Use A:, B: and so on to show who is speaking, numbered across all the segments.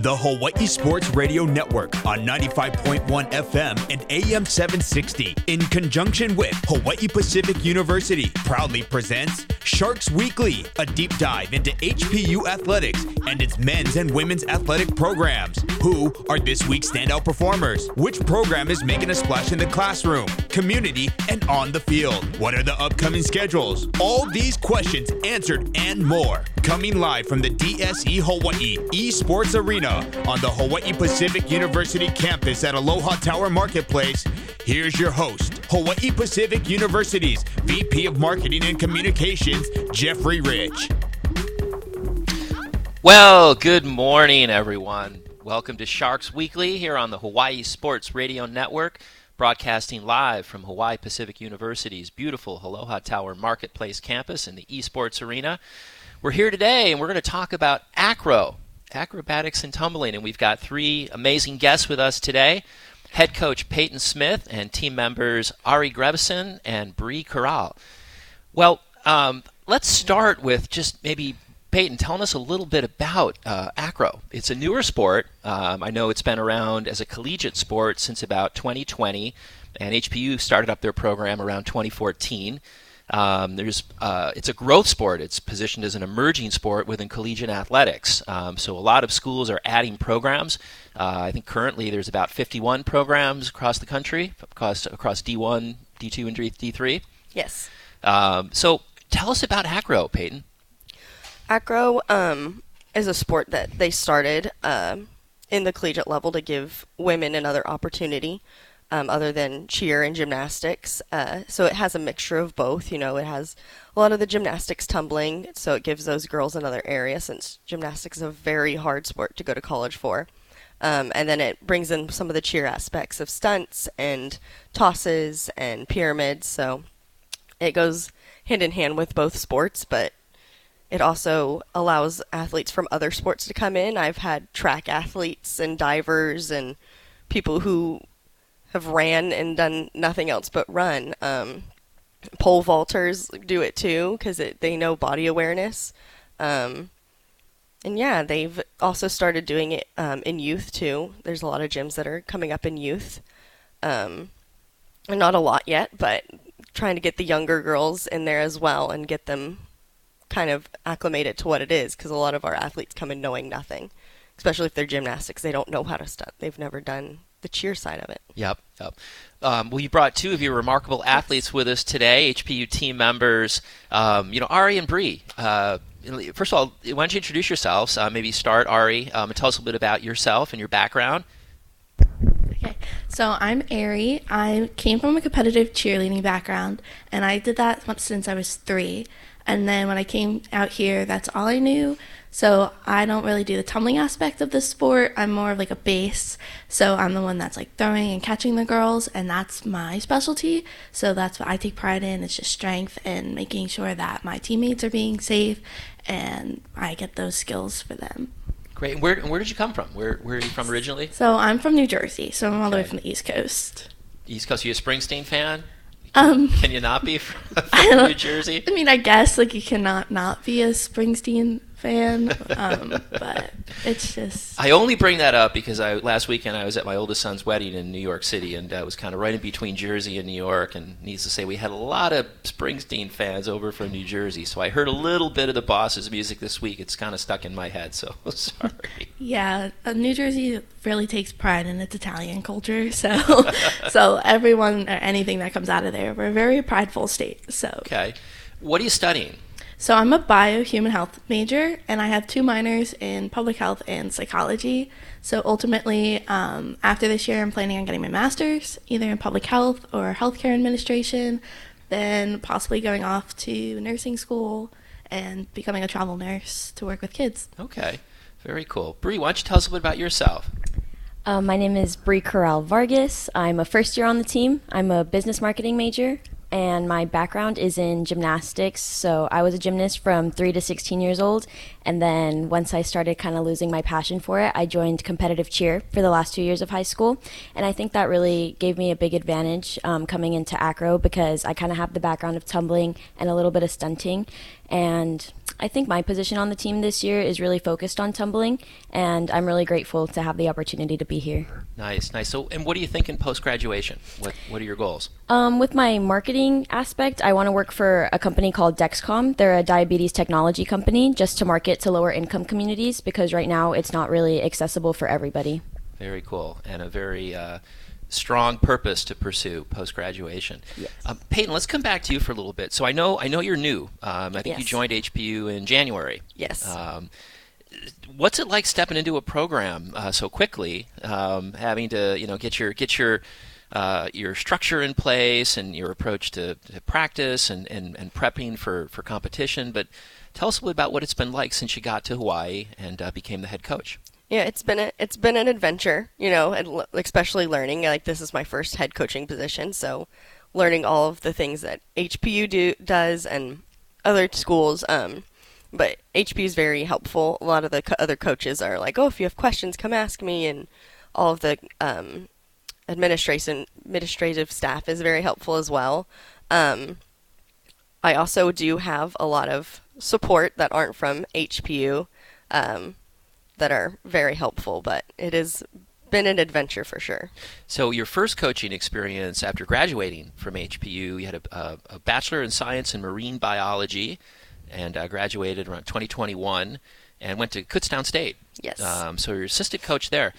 A: The Hawaii Sports Radio Network on 95.1 FM and AM 760 in conjunction with Hawaii Pacific University proudly presents Sharks Weekly, a deep dive into HPU athletics and its men's and women's athletic programs. Who are this week's standout performers? Which program is making a splash in the classroom, community, and on the field? What are the upcoming schedules? All these questions answered and more. Coming live from the DSE Hawaii Esports Arena on the Hawaii Pacific University campus at Aloha Tower Marketplace, here's your host, Hawaii Pacific University's VP of Marketing and Communications, Jeffrey Rich.
B: Well, good morning, everyone. Welcome to Sharks Weekly here on the Hawaii Sports Radio Network, broadcasting live from Hawaii Pacific University's beautiful Aloha Tower Marketplace campus in the esports arena. We're here today and we're going to talk about acro, acrobatics and tumbling, and we've got three amazing guests with us today. Head coach Peyton Smith and team members Ari Grevison and Bree Corral. Well, um, let's start with just maybe Peyton telling us a little bit about uh, acro. It's a newer sport. Um, I know it's been around as a collegiate sport since about 2020, and HPU started up their program around 2014. Um, there's uh, it's a growth sport. It's positioned as an emerging sport within collegiate athletics. Um, so a lot of schools are adding programs. Uh, I think currently there's about 51 programs across the country, across across D1, D2, and D3.
C: Yes.
B: Um, so tell us about acro, Peyton.
C: Acro um, is a sport that they started um, in the collegiate level to give women another opportunity um, other than cheer and gymnastics. Uh, so it has a mixture of both. You know, it has a lot of the gymnastics tumbling, so it gives those girls another area since gymnastics is a very hard sport to go to college for. Um, and then it brings in some of the cheer aspects of stunts and tosses and pyramids. So it goes hand in hand with both sports, but it also allows athletes from other sports to come in. I've had track athletes and divers and people who have ran and done nothing else but run. Um, pole vaulters do it too because they know body awareness. Um, and yeah, they've also started doing it um, in youth too. There's a lot of gyms that are coming up in youth. Um, not a lot yet, but trying to get the younger girls in there as well and get them kind of acclimated to what it is because a lot of our athletes come in knowing nothing, especially if they're gymnastics. They don't know how to stunt. They've never done the cheer side of it.
B: Yep. Yep. Um, well, you brought two of your remarkable athletes with us today, HPU team members. Um, you know, Ari and Bree. Uh, first of all, why don't you introduce yourselves? Uh, maybe start, Ari, um, and tell us a little bit about yourself and your background.
D: Okay, so I'm Ari. I came from a competitive cheerleading background, and I did that since I was three. And then when I came out here, that's all I knew. So I don't really do the tumbling aspect of the sport. I'm more of like a base. So I'm the one that's like throwing and catching the girls, and that's my specialty. So that's what I take pride in. It's just strength and making sure that my teammates are being safe and I get those skills for them.
B: Great. And where, where did you come from? Where, where are you from originally?
D: So I'm from New Jersey. So I'm all okay. the way from the East Coast.
B: East Coast. Are you a Springsteen fan?
D: Um,
B: Can you not be from, from New Jersey?
D: I mean, I guess like you cannot not be a Springsteen fan, um, but it's just.
B: I only bring that up because I last weekend I was at my oldest son's wedding in New York City, and I was kind of right in between Jersey and New York. And needs to say, we had a lot of Springsteen fans over from New Jersey, so I heard a little bit of the boss's music this week. It's kind of stuck in my head, so sorry.
D: Yeah, uh, New Jersey really takes pride in its Italian culture, so so everyone or anything that comes out of there, we're a very prideful state. So
B: okay, what are you studying?
D: So I'm a bio-human health major, and I have two minors in public health and psychology. So ultimately, um, after this year, I'm planning on getting my master's, either in public health or healthcare administration, then possibly going off to nursing school and becoming a travel nurse to work with kids.
B: Okay, very cool. Bree, why don't you tell us a bit about yourself?
E: Uh, my name is Bree Corral Vargas. I'm a first year on the team. I'm a business marketing major and my background is in gymnastics. So I was a gymnast from 3 to 16 years old. And then once I started kind of losing my passion for it, I joined competitive cheer for the last two years of high school. And I think that really gave me a big advantage um, coming into acro because I kind of have the background of tumbling and a little bit of stunting. And I think my position on the team this year is really focused on tumbling, and I'm really grateful to have the opportunity to be here.
B: Nice, nice. So, and what do you think in post graduation? What What are your goals?
E: Um, with my marketing aspect, I want to work for a company called Dexcom. They're a diabetes technology company just to market to lower income communities because right now it's not really accessible for everybody.
B: Very cool, and a very uh, strong purpose to pursue post graduation.
E: Yes.
B: Um, Peyton, let's come back to you for a little bit. So I know I know you're new. Um, I think you joined HPU in January.
C: Yes.
B: Um, what's it like stepping into a program uh, so quickly, um, having to you know get your get your uh, your structure in place and your approach to, to practice and, and, and prepping for, for competition. But tell us a little about what it's been like since you got to Hawaii and uh, became the head coach.
C: Yeah, it's been a, it's been an adventure, you know, and especially learning. Like this is my first head coaching position, so learning all of the things that HPU do does and other schools. Um, but HPU is very helpful. A lot of the co- other coaches are like, "Oh, if you have questions, come ask me," and all of the um, administration administrative staff is very helpful as well. Um, I also do have a lot of support that aren't from HPU. Um, that are very helpful, but it has been an adventure for sure.
B: So, your first coaching experience after graduating from HPU, you had a, a, a bachelor in science in marine biology, and uh, graduated around 2021, and went to Kutztown State.
C: Yes.
B: Um, so, you're assistant coach there.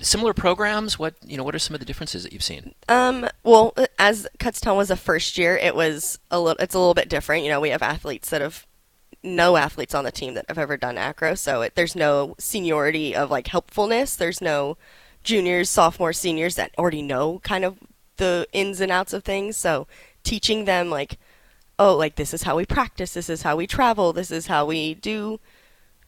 B: Similar programs. What you know? What are some of the differences that you've seen?
C: Um, well, as Kutztown was a first year, it was a little. It's a little bit different. You know, we have athletes that have no athletes on the team that have ever done acro, so it, there's no seniority of like helpfulness. There's no juniors, sophomores, seniors that already know kind of the ins and outs of things. So teaching them like, oh, like this is how we practice, this is how we travel, this is how we do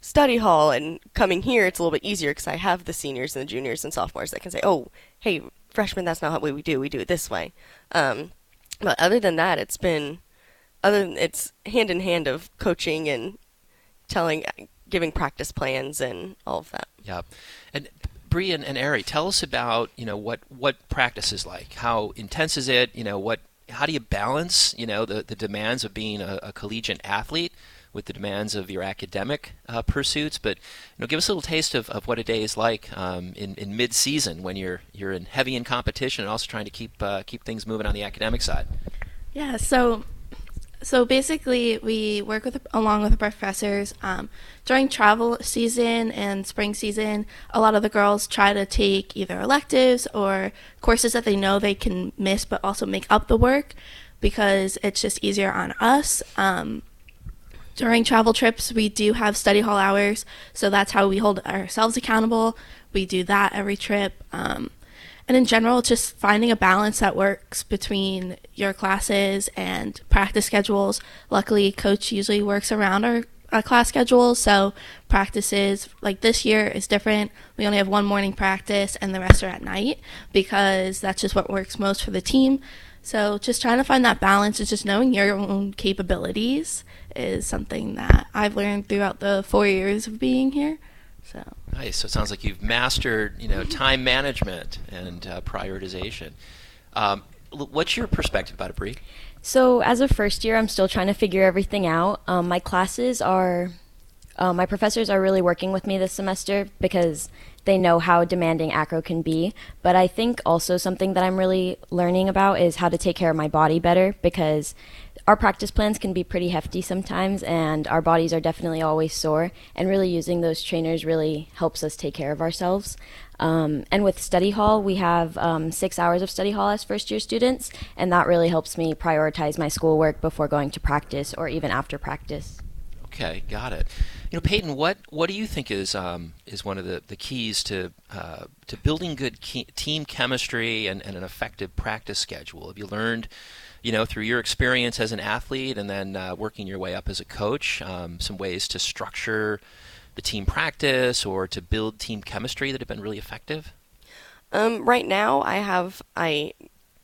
C: study hall, and coming here it's a little bit easier because I have the seniors and the juniors and sophomores that can say, oh, hey, freshmen, that's not how we do. We do it this way. Um, but other than that, it's been other than it's hand in hand of coaching and telling, giving practice plans and all of that.
B: Yeah, and Bree and, and Ari, tell us about you know what what practice is like. How intense is it? You know what? How do you balance you know the the demands of being a, a collegiate athlete with the demands of your academic uh, pursuits? But you know, give us a little taste of, of what a day is like um, in in mid season when you're you're in heavy in competition and also trying to keep uh, keep things moving on the academic side.
D: Yeah, so so basically we work with along with the professors um, during travel season and spring season. A lot of the girls try to take either electives or courses that they know they can miss, but also make up the work because it's just easier on us. Um, during travel trips, we do have study hall hours, so that's how we hold ourselves accountable. We do that every trip. Um, and in general, just finding a balance that works between your classes and practice schedules. Luckily, coach usually works around our, class schedule, so practices like this year is different. We only have one morning practice, and the rest are at night because that's just what works most for the team. So just trying to find that balance is just knowing your own capabilities is something that I've learned throughout the four years of being here. So
B: Nice. So it sounds like you've mastered, you know, time management and uh, prioritization. Um, l- what's your perspective about it, Bree?
E: So, as a first year, I'm still trying to figure everything out. Um, my classes are, uh, my professors are really working with me this semester because they know how demanding acro can be. But I think also something that I'm really learning about is how to take care of my body better because our practice plans can be pretty hefty sometimes and our bodies are definitely always sore and really using those trainers really helps us take care of ourselves um, and with study hall we have um, six hours of study hall as first year students and that really helps me prioritize my schoolwork before going to practice or even after practice
B: Okay, got it. You know, Peyton, what what do you think is um, is one of the, the keys to uh, to building good team chemistry and, and an effective practice schedule? Have you learned, you know, through your experience as an athlete and then uh, working your way up as a coach, um, some ways to structure the team practice or to build team chemistry that have been really effective?
C: Um, right now, I have I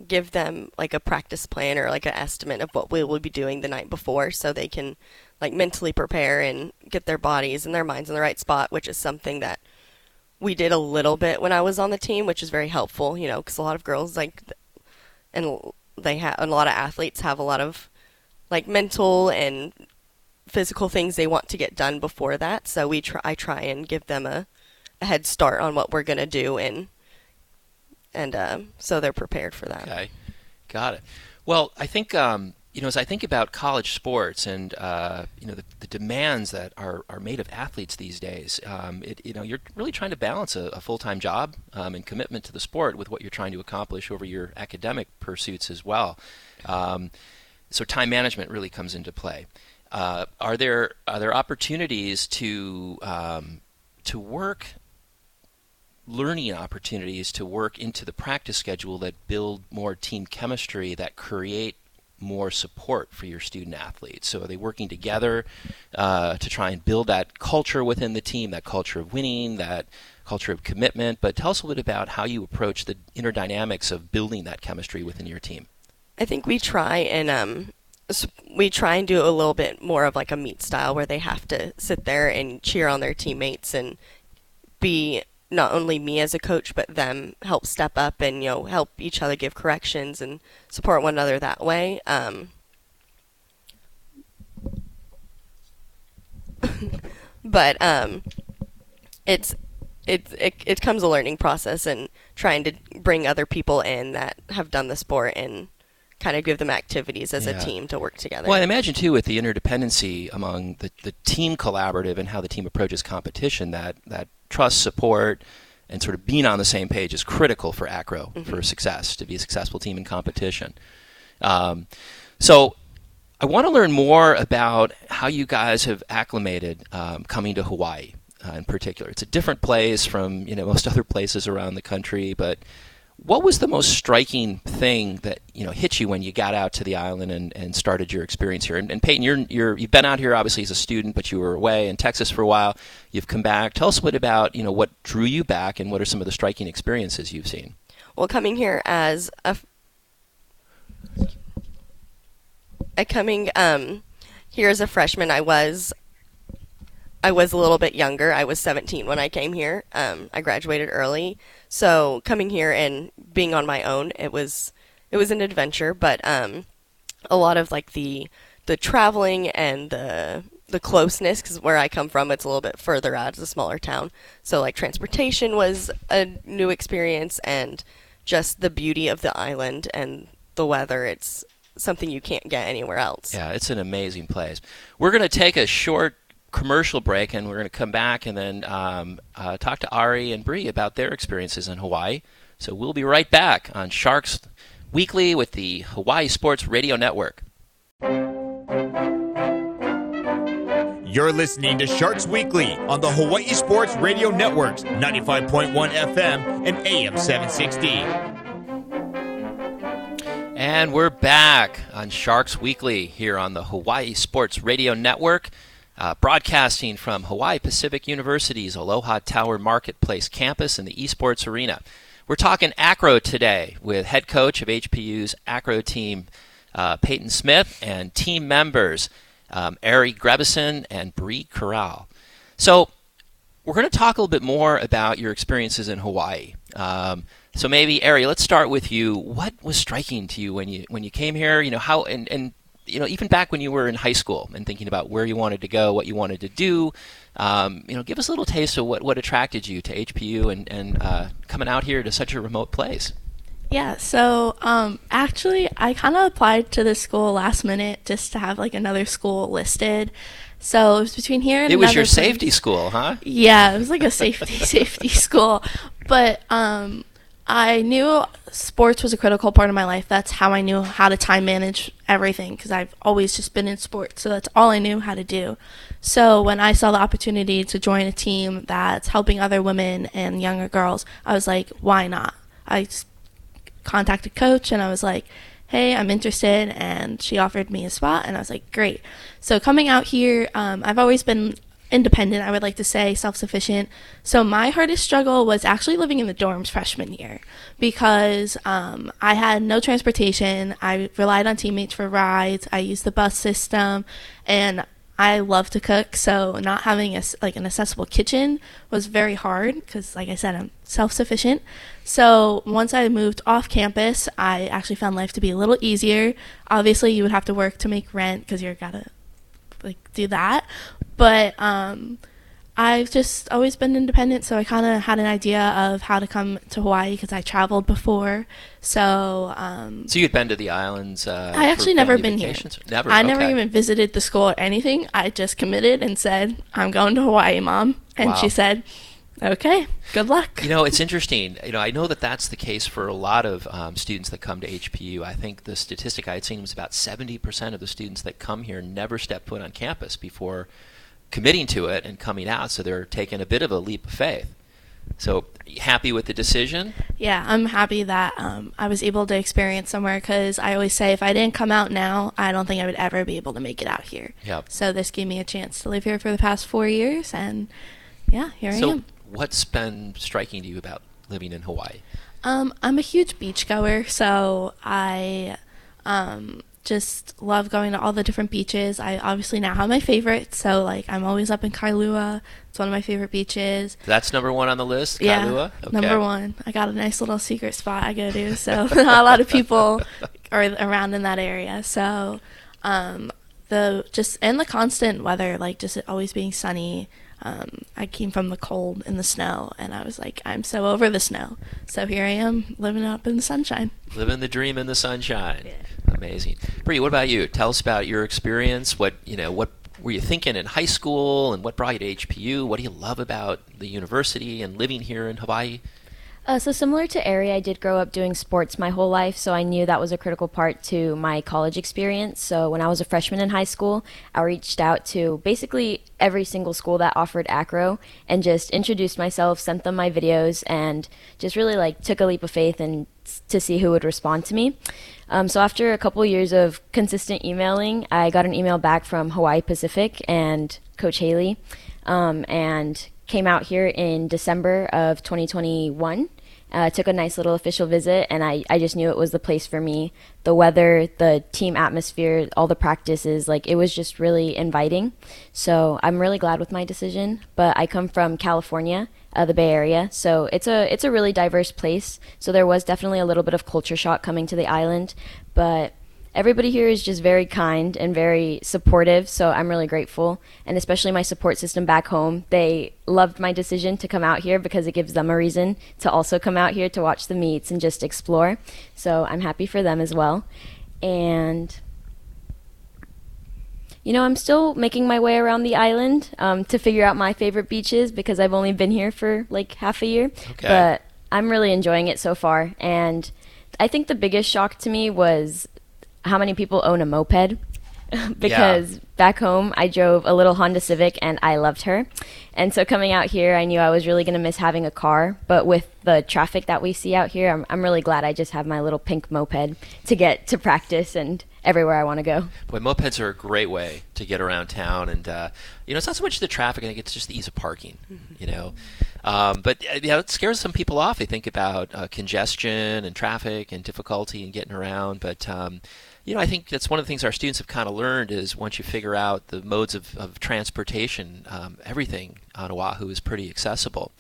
C: give them like a practice plan or like an estimate of what we will be doing the night before, so they can like mentally prepare and get their bodies and their minds in the right spot, which is something that we did a little bit when I was on the team, which is very helpful. You know, because a lot of girls like and they have a lot of athletes have a lot of like mental and physical things they want to get done before that. So we try I try and give them a, a head start on what we're going to do and and uh, so they're prepared for that.
B: Okay, got it. Well, I think um, you know as I think about college sports and uh, you know the, the, demands that are, are made of athletes these days, um, it, you know you're really trying to balance a, a full time job um, and commitment to the sport with what you're trying to accomplish over your academic pursuits as well. Um, so time management really comes into play. Uh, are there are there opportunities to um, to work learning opportunities to work into the practice schedule that build more team chemistry that create more support for your student athletes. So are they working together uh, to try and build that culture within the team, that culture of winning, that culture of commitment? But tell us a little bit about how you approach the inner dynamics of building that chemistry within your team.
C: I think we try and um, we try and do a little bit more of like a meet style where they have to sit there and cheer on their teammates and be not only me as a coach but them help step up and you know help each other give corrections and support one another that way um, but um, it's it, it it comes a learning process and trying to bring other people in that have done the sport and kind of give them activities as yeah. a team to work together.
B: Well, I imagine too with the interdependency among the, the team collaborative and how the team approaches competition, that that trust, support, and sort of being on the same page is critical for acro mm-hmm. for success to be a successful team in competition. Um, so. I want to learn more about how you guys have acclimated um, coming to Hawaii uh, in particular. It's a different place from you know most other places around the country, but what was the most striking thing that you know hit you when you got out to the island and, and started your experience here? And, and Peyton, you're, you're you've been out here obviously as a student, but you were away in Texas for a while. You've come back. Tell us a bit about you know what drew you back and what are some of the striking experiences you've seen.
C: Well, coming here as a a coming um, here as a freshman, I was I was a little bit younger. I was 17 when I came here. Um, I graduated early, so coming here and being on my own, it was it was an adventure. But um, a lot of like the the traveling and the the closeness, because where I come from, it's a little bit further out. It's a smaller town, so like transportation was a new experience, and just the beauty of the island and the weather. It's something you can't get anywhere else.
B: Yeah, it's an amazing place. We're going to take a short commercial break, and we're going to come back and then um, uh, talk to Ari and Bree about their experiences in Hawaii. So we'll be right back on Sharks Weekly with the Hawaii Sports Radio Network.
A: You're listening to Sharks Weekly on the Hawaii Sports Radio Networks, 95.1 FM and AM 760.
B: And we're back on Sharks Weekly here on the Hawaii Sports Radio Network. Uh, broadcasting from Hawaii Pacific University's Aloha Tower Marketplace campus in the esports arena. We're talking acro today with head coach of HPU's acro team, uh, Peyton Smith, and team members, um, Ari Grebison and Bree Corral. So, we're going to talk a little bit more about your experiences in Hawaii. Um, so maybe Ari, let's start with you. What was striking to you when you when you came here? You know how and, and you know, even back when you were in high school and thinking about where you wanted to go, what you wanted to do, um, you know, give us a little taste of what, what attracted you to HPU and, and uh, coming out here to such a remote place.
D: Yeah, so um, actually, I kind of applied to this school last minute just to have like another school listed. So it was between here and
B: it was your
D: place.
B: safety school, huh?
D: Yeah, it was like a safety safety school, but um, I knew sports was a critical part of my life. That's how I knew how to time manage everything because I've always just been in sports. So that's all I knew how to do. So when I saw the opportunity to join a team that's helping other women and younger girls, I was like, why not? I contacted coach and I was like, hey, I'm interested. And she offered me a spot. And I was like, great. So coming out here, um, I've always been independent, I would like to say, self sufficient. So, my hardest struggle was actually living in the dorms freshman year because um, I had no transportation. I relied on teammates for rides, I used the bus system, and I love to cook, so not having a, like an accessible kitchen was very hard because, like I said, I'm self-sufficient. So once I moved off campus, I actually found life to be a little easier. Obviously, you would have to work to make rent because you're gotta like do that. But um, I've just always been independent, so I kind of had an idea of how to come to Hawaii because I traveled before. So, um,
B: So you'd been to the islands? Uh,
D: I actually never been
B: vacations?
D: here.
B: Never.
D: I never even visited the school or anything. I just committed and said, "I'm going to Hawaii, mom," and
B: Wow.
D: she said, "Okay, good luck."
B: You know, it's interesting. You know, I know that that's the case for a lot of um, students that come to HPU. I think the statistic I had seen was about 70% of the students that come here never step foot on campus before committing to it and coming out. So they're taking a bit of a leap of faith. So, happy with the decision?
D: Yeah, I'm happy that um, I was able to experience somewhere because I always say if I didn't come out now, I don't think I would ever be able to make it out here.
B: Yep.
D: So this gave me a chance to live here for the past four years, and yeah, here I
B: so,
D: am.
B: what's been striking to you about living in Hawaii?
D: Um, I'm a huge beach goer, so I um, just love going to all the different beaches. I obviously now have my favorite, so like I'm always up in Kailua. It's one of my favorite beaches.
B: That's number one on the list,
D: Yeah,
B: Okay.
D: number one. I got a nice little secret spot I go to, so not a lot of people are around in that area. So, um, the just and the constant weather, like just always being sunny. Um, I came from the cold and the snow, and I was like, I'm so over the snow. So here I am, living up in the sunshine.
B: Living the dream in the sunshine. Amazing. Bree, what about you? Tell us about your experience. What you know, what were you thinking in high school, and what brought you to HPU? What do you love about the university and living here in Hawaii?
E: Uh, so similar to Ari, I did grow up doing sports my whole life, so I knew that was a critical part to my college experience. So when I was a freshman in high school, I reached out to basically every single school that offered acro and just introduced myself, sent them my videos, and just really like took a leap of faith and to see who would respond to me. Um, so after a couple years of consistent emailing, I got an email back from Hawaii Pacific and Coach Haley, um, and came out here in December of 2021. Uh, took a nice little official visit, and I, I just knew it was the place for me. The weather, the team atmosphere, all the practices, like it was just really inviting. So I'm really glad with my decision. But I come from California, uh, the Bay Area, so it's a it's a really diverse place. So there was definitely a little bit of culture shock coming to the island, but everybody here is just very kind and very supportive so i'm really grateful. And especially my support system back home they loved my decision to come out here because it gives them a reason to also come out here to watch the meets and just explore. So i'm happy for them as well. And you know i'm still making my way around the island um, to figure out my favorite beaches because i've only been here for like half a year.
B: Okay.
E: but i'm really enjoying it so far. And i think the biggest shock to me was how many people own a moped because back home I drove a little Honda Civic and I loved her. And so coming out here, I knew I was really going to miss having a car. But with the traffic that we see out here, I'm, I'm really glad I just have my little pink moped to get to practice and everywhere I want to go.
B: Boy, mopeds are a great way to get around town, and uh, you know, it's not so much the traffic. I think it's just the ease of parking. You know, um, but uh, yeah, it scares some people off. They think about uh, congestion and traffic and difficulty in getting around. But um, you know, I think that's one of the things our students have kind of learned is once you figure out the modes of, of transportation, um, everything on Oahu is pretty accessible.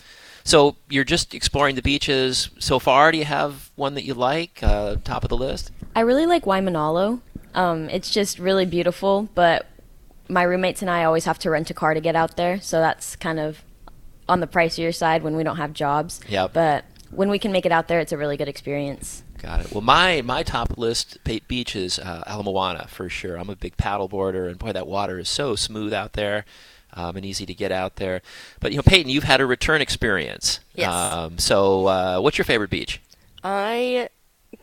B: So you're just exploring the beaches so far. Do you have one that you like? Uh, top of the list?
E: I really like Waimanalo. Um, it's just really beautiful, but my roommates and I always have to rent a car to get out there, so that's kind of on the pricier side when we don't have jobs.
B: Yep.
E: But when we can make it out there, it's a really good experience.
B: Got it. Well, my my top list beach is uh, Ala Moana for sure. I'm a big paddleboarder, and boy, that water is so smooth out there, um, and easy to get out there. But you know, Peyton, you've had a return experience.
C: Yes.
B: Um, so, uh, what's your favorite beach?
C: I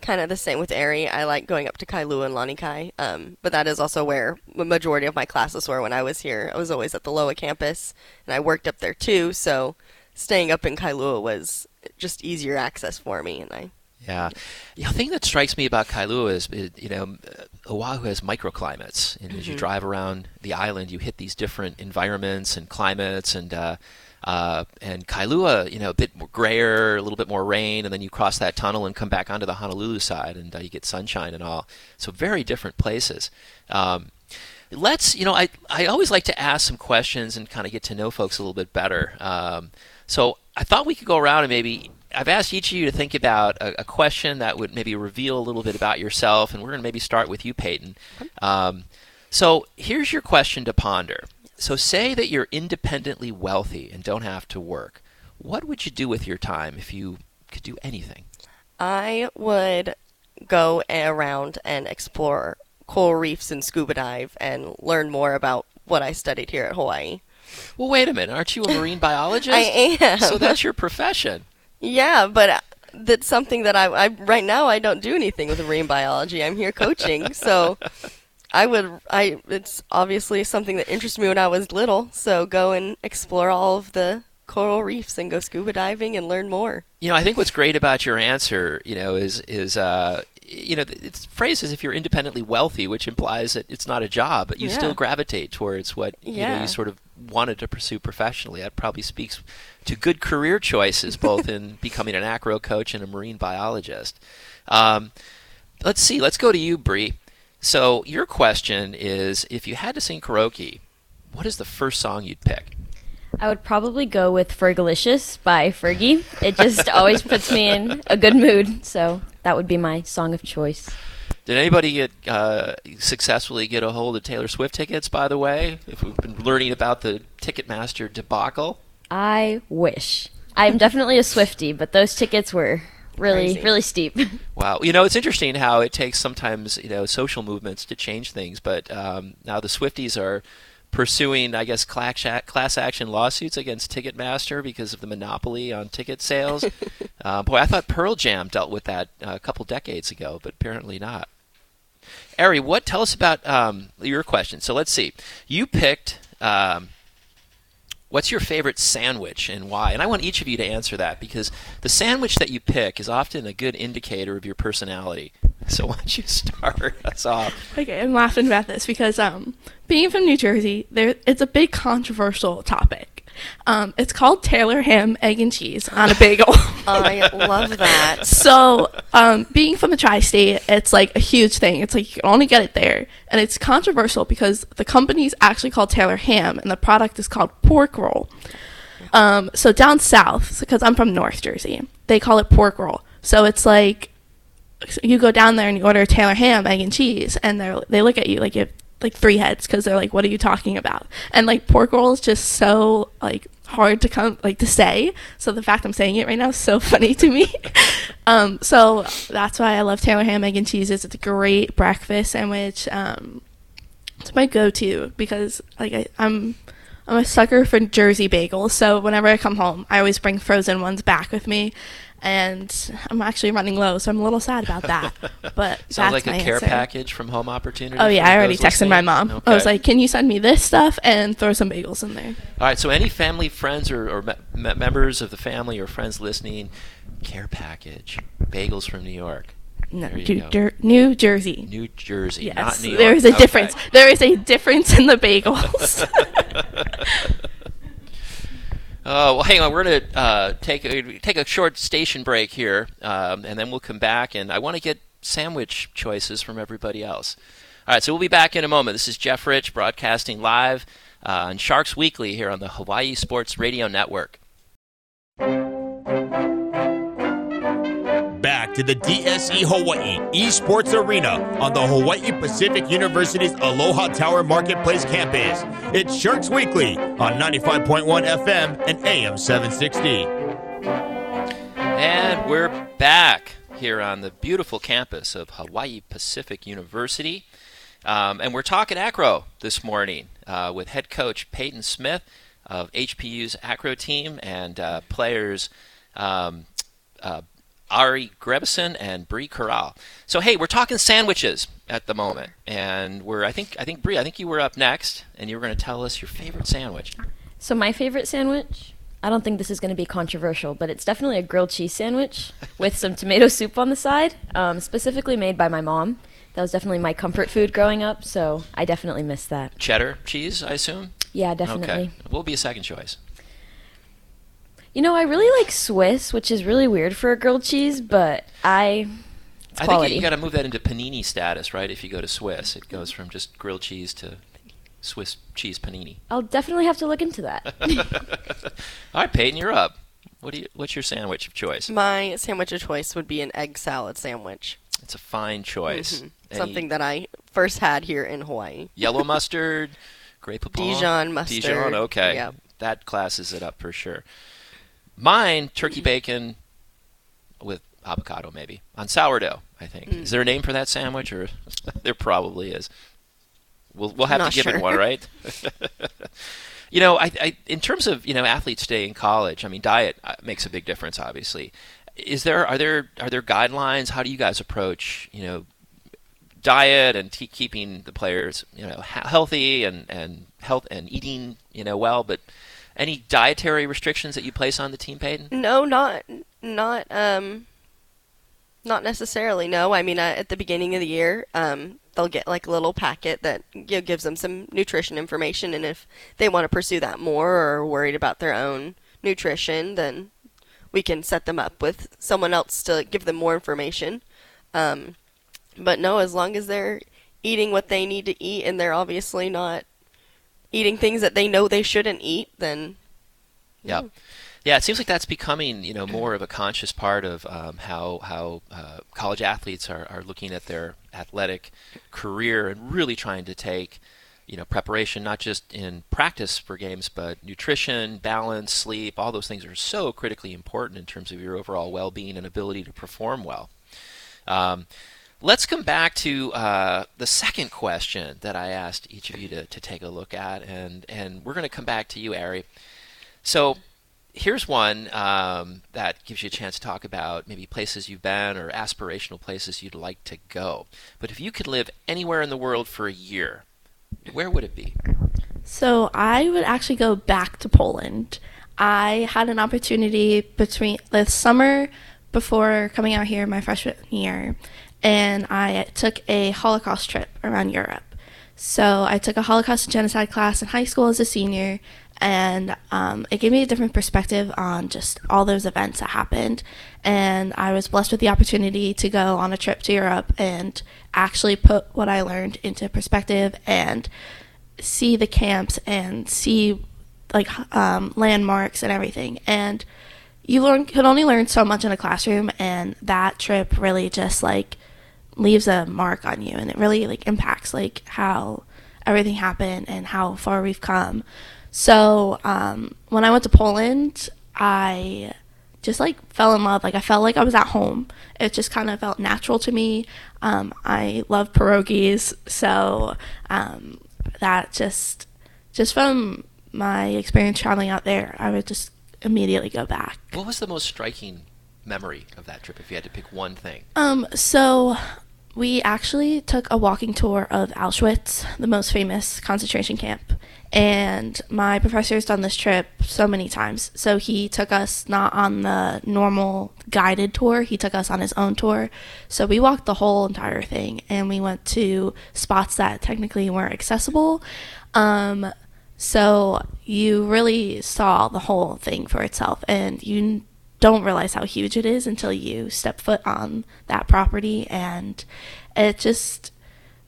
C: kind of the same with Ari. I like going up to Kailua and Lanikai, um, but that is also where the majority of my classes were when I was here. I was always at the Loa campus, and I worked up there too. So staying up in Kailua was just easier access for me, and I
B: Yeah, the thing that strikes me about Kailua is, you know, Oahu has microclimates, and as you drive around the island, you hit these different environments and climates, and uh, uh, and Kailua, you know, a bit more grayer, a little bit more rain, and then you cross that tunnel and come back onto the Honolulu side, and uh, you get sunshine and all. So very different places. Um, let's, you know, I I always like to ask some questions and kind of get to know folks a little bit better. Um, so I thought we could go around and maybe I've asked each of you to think about a, a question that would maybe reveal a little bit about yourself, and we're going to maybe start with you, Peyton. Um, So here's your question to ponder. So say that you're independently wealthy and don't have to work. What would you do with your time if you could do anything?
C: I would go around and explore coral reefs and scuba dive and learn more about what I studied here at Hawaii.
B: Well, wait a minute. Aren't you a marine biologist?
C: I am.
B: So that's your profession.
C: Yeah, but uh, that's something that I, I right now I don't do anything with marine biology. I'm here coaching, so I would I it's obviously something that interested me when I was little. So go and explore all of the coral reefs and go scuba diving and learn more.
B: You know, I think what's great about your answer, you know, is is uh, you know, it's phrased as if you're independently wealthy, which implies that it's not a job, but you
C: Yeah.
B: still gravitate towards what you know you sort of wanted to pursue professionally. That probably speaks to good career choices, both in becoming an acro coach and a marine biologist. Um, let's see. Let's go to you, Bree. So your question is: If you had to sing karaoke, what is the first song you'd pick?
E: I would probably go with Fergalicious by Fergie. It just always puts me in a good mood, so that would be my song of choice.
B: Did anybody get uh, successfully get a hold of Taylor Swift tickets? By the way, if we've been learning about the Ticketmaster debacle.
E: I wish. I'm definitely a Swiftie, but those tickets were really,
C: Crazy.
E: really steep.
B: Wow, you know it's interesting how it takes sometimes you know social movements to change things, but um, now the Swifties are pursuing, I guess, class, class action lawsuits against Ticketmaster because of the monopoly on ticket sales. uh, boy, I thought Pearl Jam dealt with that uh, a couple decades ago, but apparently not. Ari, what? Tell us about um, your question. So let's see. You picked. Um, What's your favorite sandwich and why? And I want each of you to answer that because the sandwich that you pick is often a good indicator of your personality. So why don't you start us off?
D: Okay, I'm laughing about this because um, being from New Jersey, there it's a big controversial topic. Um, it's called Taylor ham, egg and cheese on a bagel.
C: I love that.
D: so, um, being from the tri-state, it's like a huge thing. It's like you can only get it there, and it's controversial because the company is actually called Taylor Ham, and the product is called pork roll. Um, so down south, because I'm from North Jersey, they call it pork roll. So it's like you go down there and you order a Taylor ham, egg and cheese, and they they look at you like you have like three heads because they're like, "What are you talking about?" And like pork roll is just so like hard to come like to say. So the fact I'm saying it right now is so funny to me. um, so that's why I love Taylor ham, egg and cheese. It's a great breakfast sandwich. Um, it's my go-to because like I, I'm I'm a sucker for Jersey bagels. So whenever I come home, I always bring frozen ones back with me. And I'm actually running low, so I'm a little sad about that. But
B: Sounds
D: that's
B: like
D: my
B: a care
D: answer.
B: package from Home Opportunity.
D: Oh yeah, I already texted my
B: listening?
D: mom. I was like, "Can you send me this stuff and throw some bagels in there?"
B: All right. So any family, friends, or, or me- members of the family or friends listening, care package, bagels from New York,
D: No, New. Jer- New Jersey.
B: New Jersey,
D: yes,
B: not New York.
D: there is a
B: Okay.
D: difference. There is a difference in the bagels.
B: Oh, well, hang on. We're going to uh, take a, take a short station break here, um, and then we'll come back. And I want to get sandwich choices from everybody else. All right, so we'll be back in a moment. This is Jeff Rich broadcasting live uh, on Sharks Weekly here on the Hawaii Sports Radio Network.
A: To the DSE Hawaii Esports Arena on the Hawaii Pacific University's Aloha Tower Marketplace campus. It's Sharks Weekly on 95.1 FM and AM 760.
B: And we're back here on the beautiful campus of Hawaii Pacific University. Um, and we're talking acro this morning uh, with head coach Peyton Smith of HPU's acro team and uh, players um, uh, Ari Grebison and Bree Corral. So hey, we're talking sandwiches at the moment, and we're I think I think Bree, I think you were up next, and you were going to tell us your favorite sandwich.
E: So my favorite sandwich, I don't think this is going to be controversial, but it's definitely a grilled cheese sandwich with some tomato soup on the side, um, specifically made by my mom. That was definitely my comfort food growing up, so I definitely miss that.
B: Cheddar cheese, I assume.
E: Yeah, definitely.
B: Okay, will be a second choice?
E: You know, I really like Swiss, which is really weird for a grilled cheese, but I it's
B: I
E: quality.
B: think you, got to move that into panini status, right? If you go to Swiss, it goes from just grilled cheese to Swiss cheese panini.
E: I'll definitely have to look into that.
B: All right, Peyton, you're up. What do you? What's your sandwich of choice?
C: My sandwich of choice would be an egg salad sandwich.
B: It's a fine choice.
C: Mhm. Something that I first had here in Hawaii.
B: Yellow mustard, Grey Poupon,
C: Dijon mustard.
B: Dijon. Okay,
C: Yeah.
B: that classes it up for sure. Mine turkey bacon with avocado maybe on sourdough. I think
C: Mm.
B: is there a name for that sandwich or there probably is. We'll we'll have
C: Not
B: to give it one, right? you know, I, I in terms of you know athletes stay in college. I mean, diet uh, makes a big difference, obviously. Is there are there are there guidelines? How do you guys approach you know diet and te- keeping the players you know healthy and and health and eating you know well? But any dietary restrictions that you place on the team, Peyton?
C: No, not not um not necessarily. No, I mean uh, at the beginning of the year, um they'll get like a little packet that you know, gives them some nutrition information and if they want to pursue that more or are worried about their own nutrition, then we can set them up with someone else to give them more information. Um but no, as long as they're eating what they need to eat and they're obviously not eating things that they know they shouldn't eat, then
B: Yeah. Yeah, it seems like that's becoming, you know, more of a conscious part of um, how how uh, college athletes are, are looking at their athletic career and really trying to take, you know, preparation not just in practice for games, but nutrition, balance, sleep, all those things are so critically important in terms of your overall well-being and ability to perform well. Um, let's come back to uh, the second question that I asked each of you to, to take a look at, and and we're going to come back to you, Ari. So here's one um, that gives you a chance to talk about maybe places you've been or aspirational places you'd like to go. But if you could live anywhere in the world for a year, where would it be?
D: So I would actually go back to Poland. I had an opportunity between the summer before coming out here my freshman year, and I took a Holocaust trip around Europe. So I took a Holocaust and genocide class in high school as a senior, and um, it gave me a different perspective on just all those events that happened. And I was blessed with the opportunity to go on a trip to Europe and actually put what I learned into perspective and see the camps and see like um, landmarks and everything. And you learn could only learn so much in a classroom, and that trip really just like leaves a mark on you, and it really like impacts like how everything happened and how far we've come. So um, when I went to Poland, I just like fell in love. Like I felt like I was at home. It just kind of felt natural to me. Um, I love pierogies, so um, that just just from my experience traveling out there, I would just immediately go back.
B: What was the most striking memory of that trip if you had to pick one thing?
D: Um, so we actually took a walking tour of Auschwitz, the most famous concentration camp. And my professor has done this trip so many times. So he took us not on the normal guided tour, he took us on his own tour. So we walked the whole entire thing and we went to spots that technically weren't accessible. Um, so you really saw the whole thing for itself and you don't realize how huge it is until you step foot on that property and it just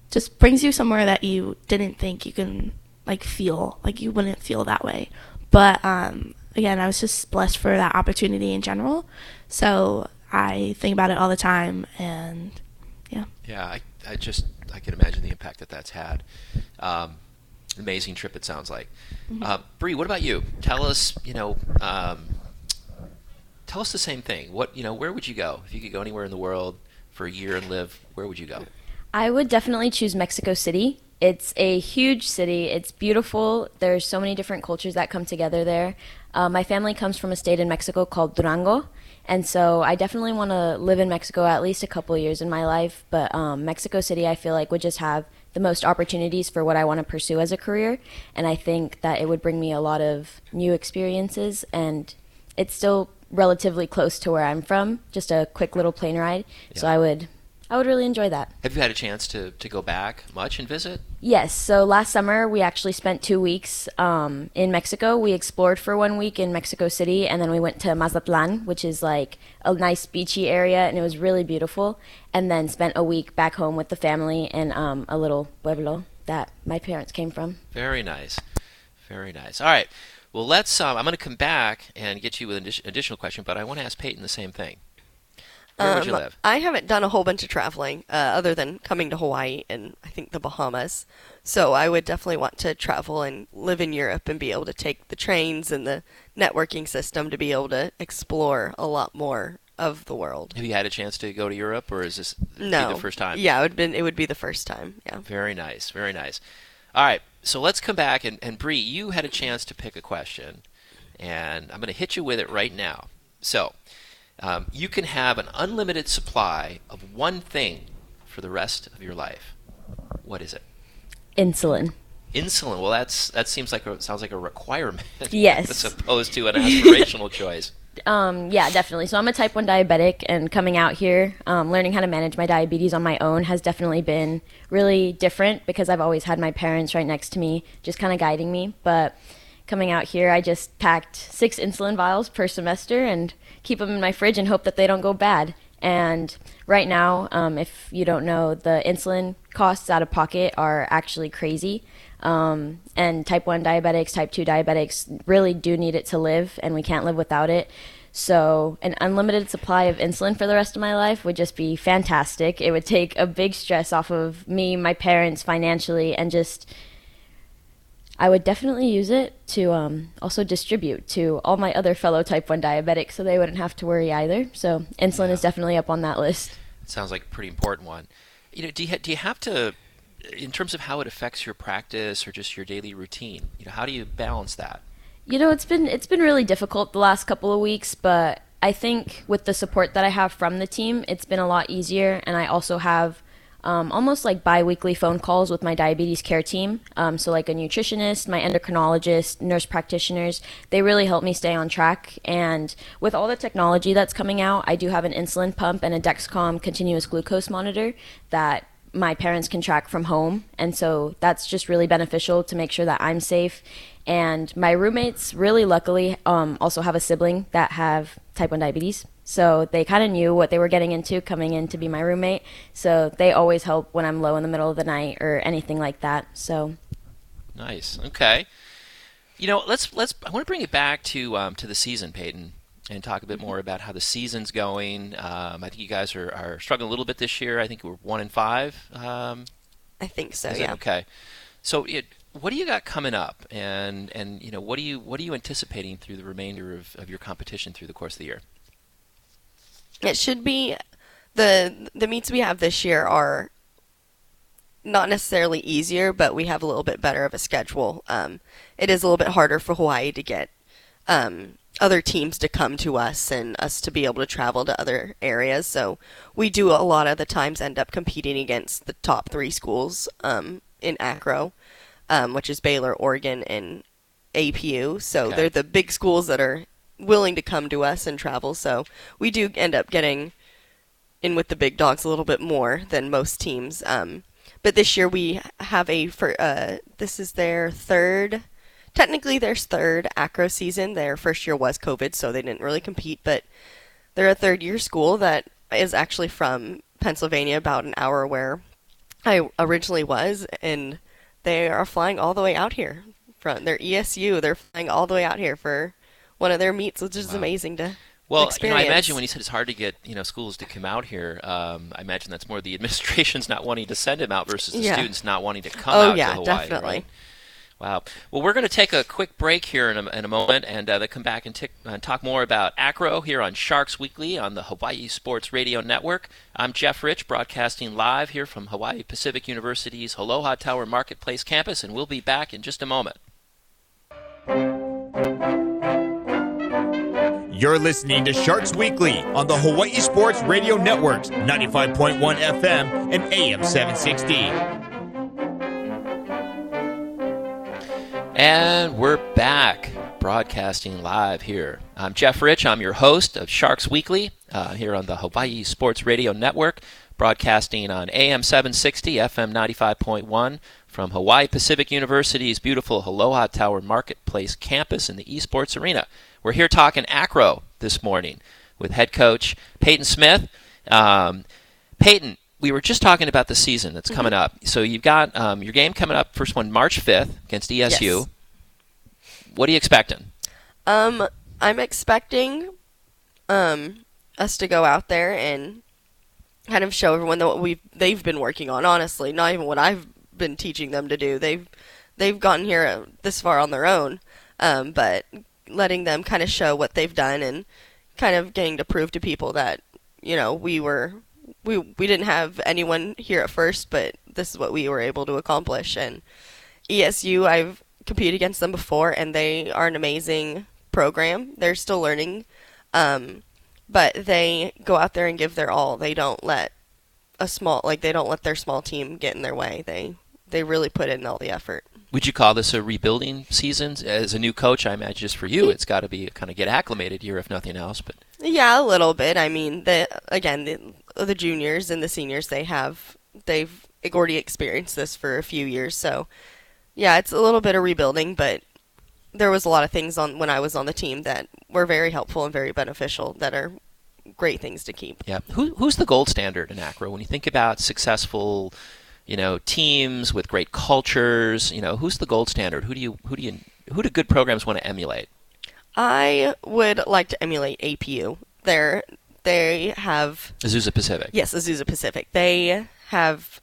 D: just brings you somewhere that you didn't think you can like feel like you wouldn't feel that way but um again i was just blessed for that opportunity in general so i think about it all the time and yeah
B: Yeah, I, I just I can imagine the impact that that's had. Um, amazing trip, it sounds like. Uh, Bree, what about you? Tell us, you know, um, tell us the same thing. What you know, where would you go if you could go anywhere in the world for a year and live? Where would you go?
E: I would definitely choose Mexico City. It's a huge city. It's beautiful. There's so many different cultures that come together there. Uh, my family comes from a state in Mexico called Durango, and so I definitely want to live in Mexico at least a couple years in my life. But um, Mexico City, I feel like would just have the most opportunities for what I want to pursue as a career, and I think that it would bring me a lot of new experiences. And it's still relatively close to where I'm from, just a quick little plane ride. So I would, I would really enjoy that.
B: Have you had a chance to, to go back much and visit?
E: Yes. So last summer we actually spent two weeks um, in Mexico. We explored for one week in Mexico City, and then we went to Mazatlan, which is like a nice beachy area, and it was really beautiful. And then spent a week back home with the family in um, a little pueblo that my parents came from.
B: Very nice, very nice. All right. Well, let's. Um, I'm going to come back and get you with an additional question, but I want to ask Peyton the same thing. Where would you
C: Um,
B: live?
C: I haven't done a whole bunch of traveling uh, other than coming to Hawaii and I think the Bahamas. So I would definitely want to travel and live in Europe and be able to take the trains and the networking system to be able to explore a lot more of the world.
B: Have you had a chance to go to Europe, or is this be
C: No,
B: the first time?
C: Yeah, it would been it would be the first time. Yeah.
B: Very nice, very nice. All right, so let's come back and, and Bree, you had a chance to pick a question, and I'm going to hit you with it right now. So, um, you can have an unlimited supply of one thing for the rest of your life. What is it?
E: Insulin.
B: Insulin. Well, that's that seems like a, sounds like a requirement.
E: Yes.
B: as opposed to an aspirational choice.
E: Um, yeah, definitely. So I'm a type 1 diabetic, and coming out here, um, learning how to manage my diabetes on my own has definitely been really different because I've always had my parents right next to me, just kind of guiding me. But coming out here, I just packed six insulin vials per semester and keep them in my fridge and hope that they don't go bad. And right now, um, if you don't know, the insulin costs out of pocket are actually crazy. Um, and type 1 diabetics, type 2 diabetics really do need it to live, and we can't live without it. So, an unlimited supply of insulin for the rest of my life would just be fantastic. It would take a big stress off of me, my parents, financially, and just I would definitely use it to um, also distribute to all my other fellow type 1 diabetics so they wouldn't have to worry either. So, insulin is definitely up on that list.
B: It sounds like a pretty important one. You know, do you, ha- do you have to, in terms of how it affects your practice or just your daily routine? You know, how do you balance that?
E: You know, it's been it's been really difficult the last couple of weeks, but I think with the support that I have from the team, it's been a lot easier. And I also have um, almost like bi-weekly phone calls with my diabetes care team. Um, so like a nutritionist, my endocrinologist, nurse practitioners, they really help me stay on track. And with all the technology that's coming out, I do have an insulin pump and a Dexcom continuous glucose monitor that my parents can track from home. And so that's just really beneficial to make sure that I'm safe. And my roommates, really luckily, um, also have a sibling that have type 1 diabetes. So they kind of knew what they were getting into coming in to be my roommate. So they always help when I'm low in the middle of the night or anything like that. So
B: Nice. Okay. You know, let's let's. I want to bring it back to um, to the season, Peyton, and talk a bit more about how the season's going. Um, I think you guys are, are struggling a little bit this year. I think we're one in five. Um,
C: I think so. yeah.
B: Okay. So, it, what do you got coming up, and and you know, what do you what are you anticipating through the remainder of, of your competition through the course of the year?
C: It should be the the meets we have this year are not necessarily easier, but we have a little bit better of a schedule. Um, it is a little bit harder for Hawaii to get um, other teams to come to us and us to be able to travel to other areas. So we do a lot of the times end up competing against the top three schools um, in Acro, um, which is Baylor, Oregon, and APU. So
B: Okay.
C: they're the big schools that are willing to come to us and travel. So we do end up getting in with the big dogs a little bit more than most teams. Um, but this year we have a for uh, this is their third, technically their third acro season. Their first year was COVID, so they didn't really compete. But they're a third year school that is actually from Pennsylvania, about an hour where I originally was, and they are flying all the way out here from their ESU. They're flying all the way out here for one of their meets, which is
B: Wow.
C: amazing to
B: Well, you know, I imagine when you said it's hard to get you know schools to come out here, um, I imagine that's more the administration's not wanting to send them out versus the
C: Yeah.
B: students not wanting to come
C: Oh,
B: out
C: yeah,
B: to Hawaii.
C: definitely.
B: Right? Wow. Well, we're going to take a quick break here in a, in a moment and uh, then come back and, uh, talk more about Acro here on Sharks Weekly on the Hawaii Sports Radio Network. I'm Jeff Rich, broadcasting live here from Hawaii Pacific University's Aloha Tower Marketplace campus, and we'll be back in just a moment.
A: You're listening to Sharks Weekly on the Hawaii Sports Radio Networks, 95.1 FM and AM 760.
B: And we're back, broadcasting live here. I'm Jeff Rich. I'm your host of Sharks Weekly uh, here on the Hawaii Sports Radio Network, broadcasting on AM 760, FM 95.1 from Hawaii Pacific University's beautiful Aloha Tower Marketplace campus in the esports arena. We're here talking acro this morning with head coach Peyton Smith. Um, Peyton, we were just talking about the season that's coming up. So you've got um, your game coming up, first one March 5th against ESU.
C: Yes.
B: What are you expecting?
C: Um, I'm expecting um us to go out there and kind of show everyone that what we they've been working on. Honestly, not even what I've been teaching them to do. They've they've gotten here uh, this far on their own, um, but letting them kind of show what they've done and kind of getting to prove to people that you know we were we we didn't have anyone here at first, but this is what we were able to accomplish. And ESU, I've competed against them before, and they are an amazing program. They're still learning, um, but they go out there and give their all. They don't let a small like they don't let their small team get in their way. They they really put in all the effort.
B: Would you call this a rebuilding season as a new coach? I imagine just for you, it's got to be kind of get acclimated here, if nothing else. But
C: yeah, a little bit. I mean, the again the the juniors and the seniors they have they've already experienced this for a few years, so yeah, it's a little bit of rebuilding, but there was a lot of things on when I was on the team that were very helpful and very beneficial that are great things to keep.
B: Yeah. Who, who's the gold standard in Acro when you think about successful, you know, teams with great cultures? You know, who's the gold standard? Who do you who do you who do good programs want to emulate?
C: I would like to emulate APU. They're they have
B: Azusa Pacific.
C: Yes, Azusa Pacific. They have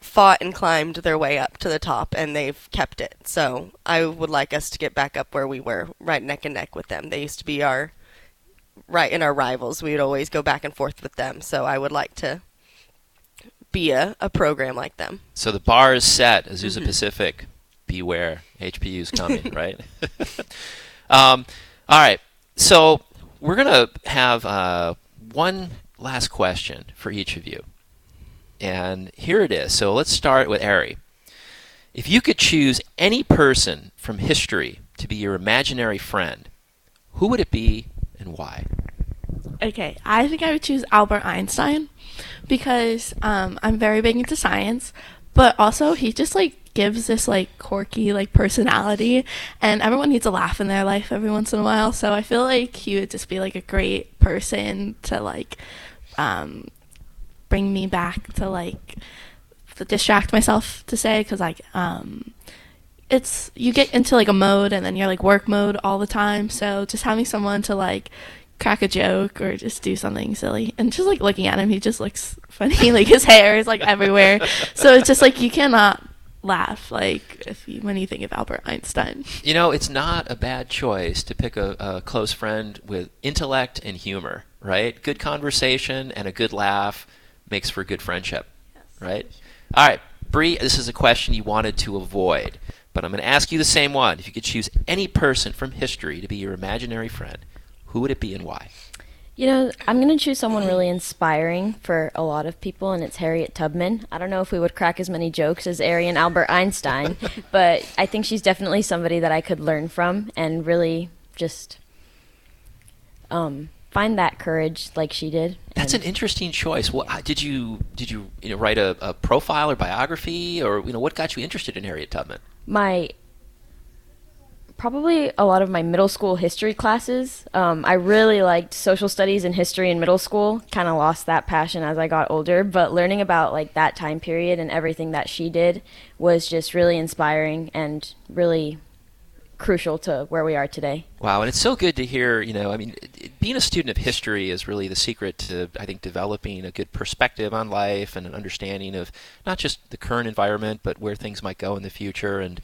C: fought and climbed their way up to the top and they've kept it. So I would like us to get back up where we were, right neck and neck with them. They used to be our right in our rivals. We would always go back and forth with them. So I would like to be a, a program like them.
B: So the bar is set. Azusa mm-hmm. Pacific, beware. HPU's coming, right? um, all right. So we're going to have uh, one last question for each of you. And here it is. So let's start with Ari. If you could choose any person from history to be your imaginary friend, who would it be and why?
D: Okay, I think I would choose Albert Einstein because um, I'm very big into science, but also he just like gives this like quirky like personality, and everyone needs a laugh in their life every once in a while. So I feel like he would just be like a great person to like um, bring me back to like to distract myself to say because like um it's you get into like a mode and then you're like work mode all the time so just having someone to like crack a joke or just do something silly and just like looking at him he just looks funny like his hair is like everywhere so it's just like you cannot laugh like if you, when you think of Albert Einstein.
B: You know, it's not a bad choice to pick a, a close friend with intellect and humor, right? Good conversation and a good laugh makes for good friendship, yes. right? All right, Bree, this is a question you wanted to avoid, but I'm going to ask you the same one. If you could choose any person from history to be your imaginary friend, who would it be and why?
E: You know, I'm going to choose someone really inspiring for a lot of people, and it's Harriet Tubman. I don't know if we would crack as many jokes as Ari and Albert Einstein, but I think she's definitely somebody that I could learn from and really just um, find that courage like she did.
B: That's an interesting choice. What did you did you, you know, write a, a, profile or biography, or you know what got you interested in Harriet Tubman?
E: My probably a lot of my middle school history classes. Um, I really liked social studies and history in middle school. Kind of lost that passion as I got older, but learning about like that time period and everything that she did was just really inspiring and really crucial to where we are today.
B: Wow, and it's so good to hear. You know, I mean, being a student of history is really the secret to, I think, developing a good perspective on life and an understanding of not just the current environment, but where things might go in the future. And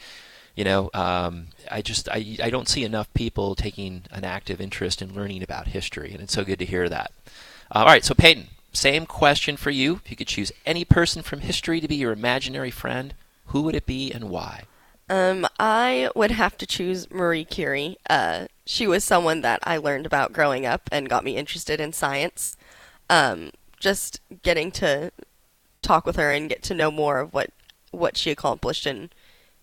B: you know, um, I just I, I don't see enough people taking an active interest in learning about history, and it's so good to hear that. Uh, all right, so Peyton, same question for you. If you could choose any person from history to be your imaginary friend, who would it be and why?
C: Um, I would have to choose Marie Curie. Uh, she was someone that I learned about growing up and got me interested in science. Um, just getting to talk with her and get to know more of what what she accomplished and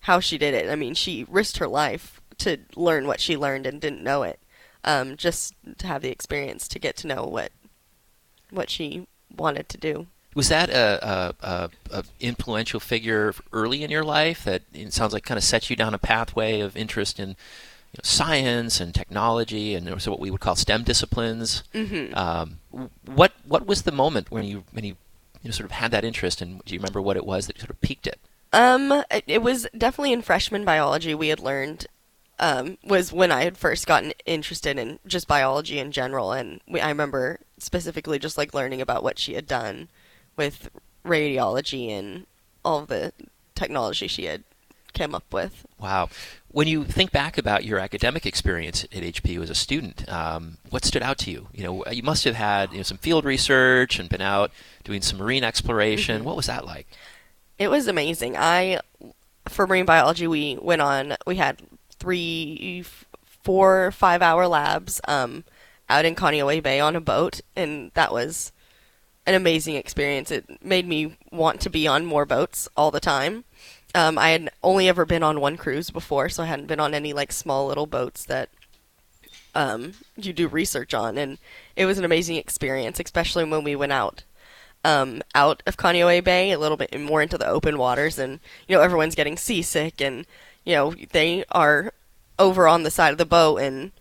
C: how she did it. I mean, she risked her life to learn what she learned and didn't know it. Um, just to have the experience to get to know what what she wanted to do.
B: Was that a, a, a, influential figure early in your life that it sounds like kind of set you down a pathway of interest in you know, science and technology and also what we would call STEM disciplines?
C: Mm-hmm.
B: Um, what what was the moment when you when you, you know, sort of had that interest and do you remember what it was that sort of piqued it?
C: Um, it was definitely in freshman biology we had learned um, was when I had first gotten interested in just biology in general, and we, I remember specifically just like learning about what she had done with radiology and all the technology she had came up with.
B: Wow. When you think back about your academic experience at HP as a student, um, what stood out to you? You know, you must have had you know, some field research and been out doing some marine exploration. Mm-hmm. What was that like?
C: It was amazing. I, for marine biology, we went on. We had three, four, five-hour labs um, out in Kaneohe Bay on a boat, and that was an amazing experience. It made me want to be on more boats all the time. Um, I had only ever been on one cruise before, so I hadn't been on any like small little boats that um, you do research on, and it was an amazing experience, especially when we went out um, out of Kaneohe Bay, a little bit more into the open waters, and you know everyone's getting seasick, and you know they are over on the side of the boat, and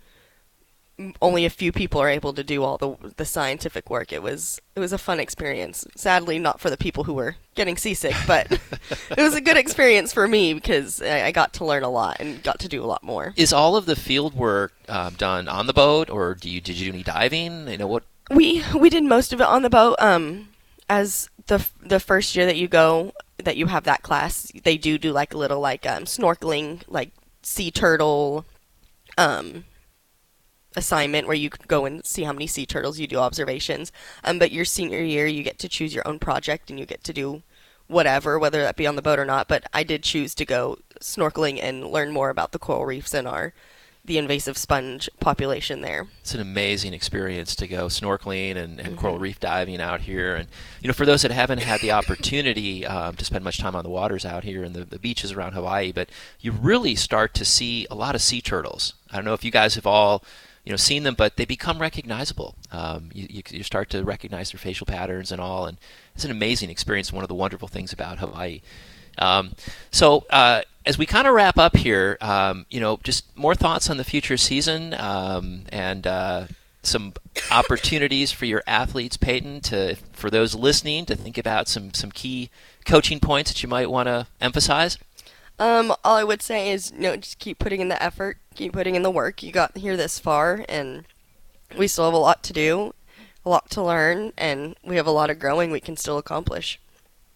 C: only a few people are able to do all the the scientific work. It was it was a fun experience. Sadly, not for the people who were getting seasick, but it was a good experience for me because I, I, got to learn a lot and got to do a lot more.
B: Is all of the field work um, done on the boat, or do you did you do any diving? You know what?
C: We we did most of it on the boat. Um, as the the first year that you go that you have that class, they do do like a little like um, snorkeling, like sea turtle. Um, assignment where you go and see how many sea turtles you do observations. Um, but your senior year, you get to choose your own project and you get to do whatever, whether that be on the boat or not. But I did choose to go snorkeling and learn more about the coral reefs and our the invasive sponge population there.
B: It's an amazing experience to go snorkeling and, and mm-hmm. coral reef diving out here. And you know, for those that haven't had the opportunity um, to spend much time on the waters out here and the, the beaches around Hawaii, but you really start to see a lot of sea turtles. I don't know if you guys have all you know seen them, but they become recognizable. Um, you, you, you, start to recognize their facial patterns and all, and it's an amazing experience. One of the wonderful things about Hawaii. Um, so uh, as we kind of wrap up here, um, you know, just more thoughts on the future season um, and uh, some opportunities for your athletes, Peyton, to for those listening to think about some some key coaching points that you might want to emphasize.
C: Um, all I would say is, you know, just keep putting in the effort, keep putting in the work. You got here this far, and we still have a lot to do, a lot to learn, and we have a lot of growing we can still accomplish.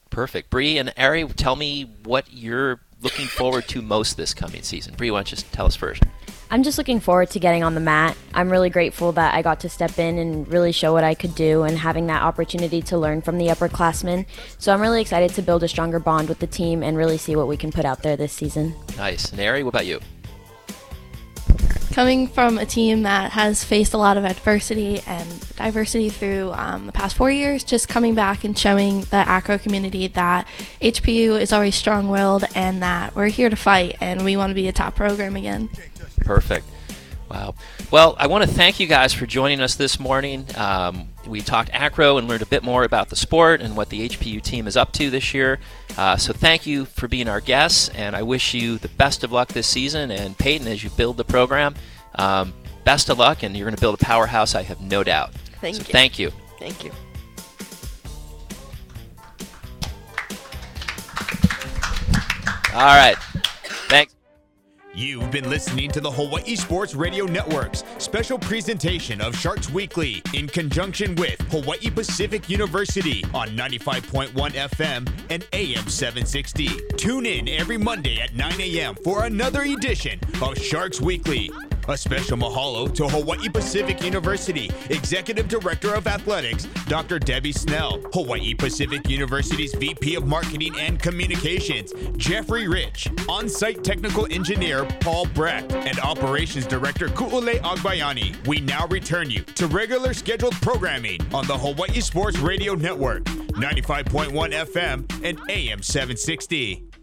B: Perfect. Bree and Ari, tell me what you're looking forward to most this coming season. Bree, why don't you just tell us first?
E: I'm just looking forward to getting on the mat. I'm really grateful that I got to step in and really show what I could do and having that opportunity to learn from the upperclassmen. So I'm really excited to build a stronger bond with the team and really see what we can put out there this season.
B: Nice. Nary, what about you?
D: Coming from a team that has faced a lot of adversity and diversity through um, the past four years, just coming back and showing the acro community that HPU is always strong willed and that we're here to fight and we want to be a top program again.
B: Perfect. Wow. Well, I want to thank you guys for joining us this morning. Um, we talked acro and learned a bit more about the sport and what the HPU team is up to this year. Uh, so thank you for being our guests, and I wish you the best of luck this season. And Peyton, as you build the program, um, best of luck, and you're going to build a powerhouse, I have no doubt.
C: Thank
B: so
C: you.
B: Thank you.
C: Thank you.
B: All right. Thanks.
A: You've been listening to the Hawaii Sports Radio Network's special presentation of Sharks Weekly in conjunction with Hawaii Pacific University on 95.1 FM and AM 760. Tune in every Monday at 9 a.m. for another edition of Sharks Weekly. A special mahalo to Hawaii Pacific University Executive Director of Athletics, Dr. Debbie Snell, Hawaii Pacific University's VP of Marketing and Communications, Jeffrey Rich, On Site Technical Engineer, Paul Brecht, and Operations Director, Ku'ule Agbayani. We now return you to regular scheduled programming on the Hawaii Sports Radio Network, 95.1 FM and AM 760.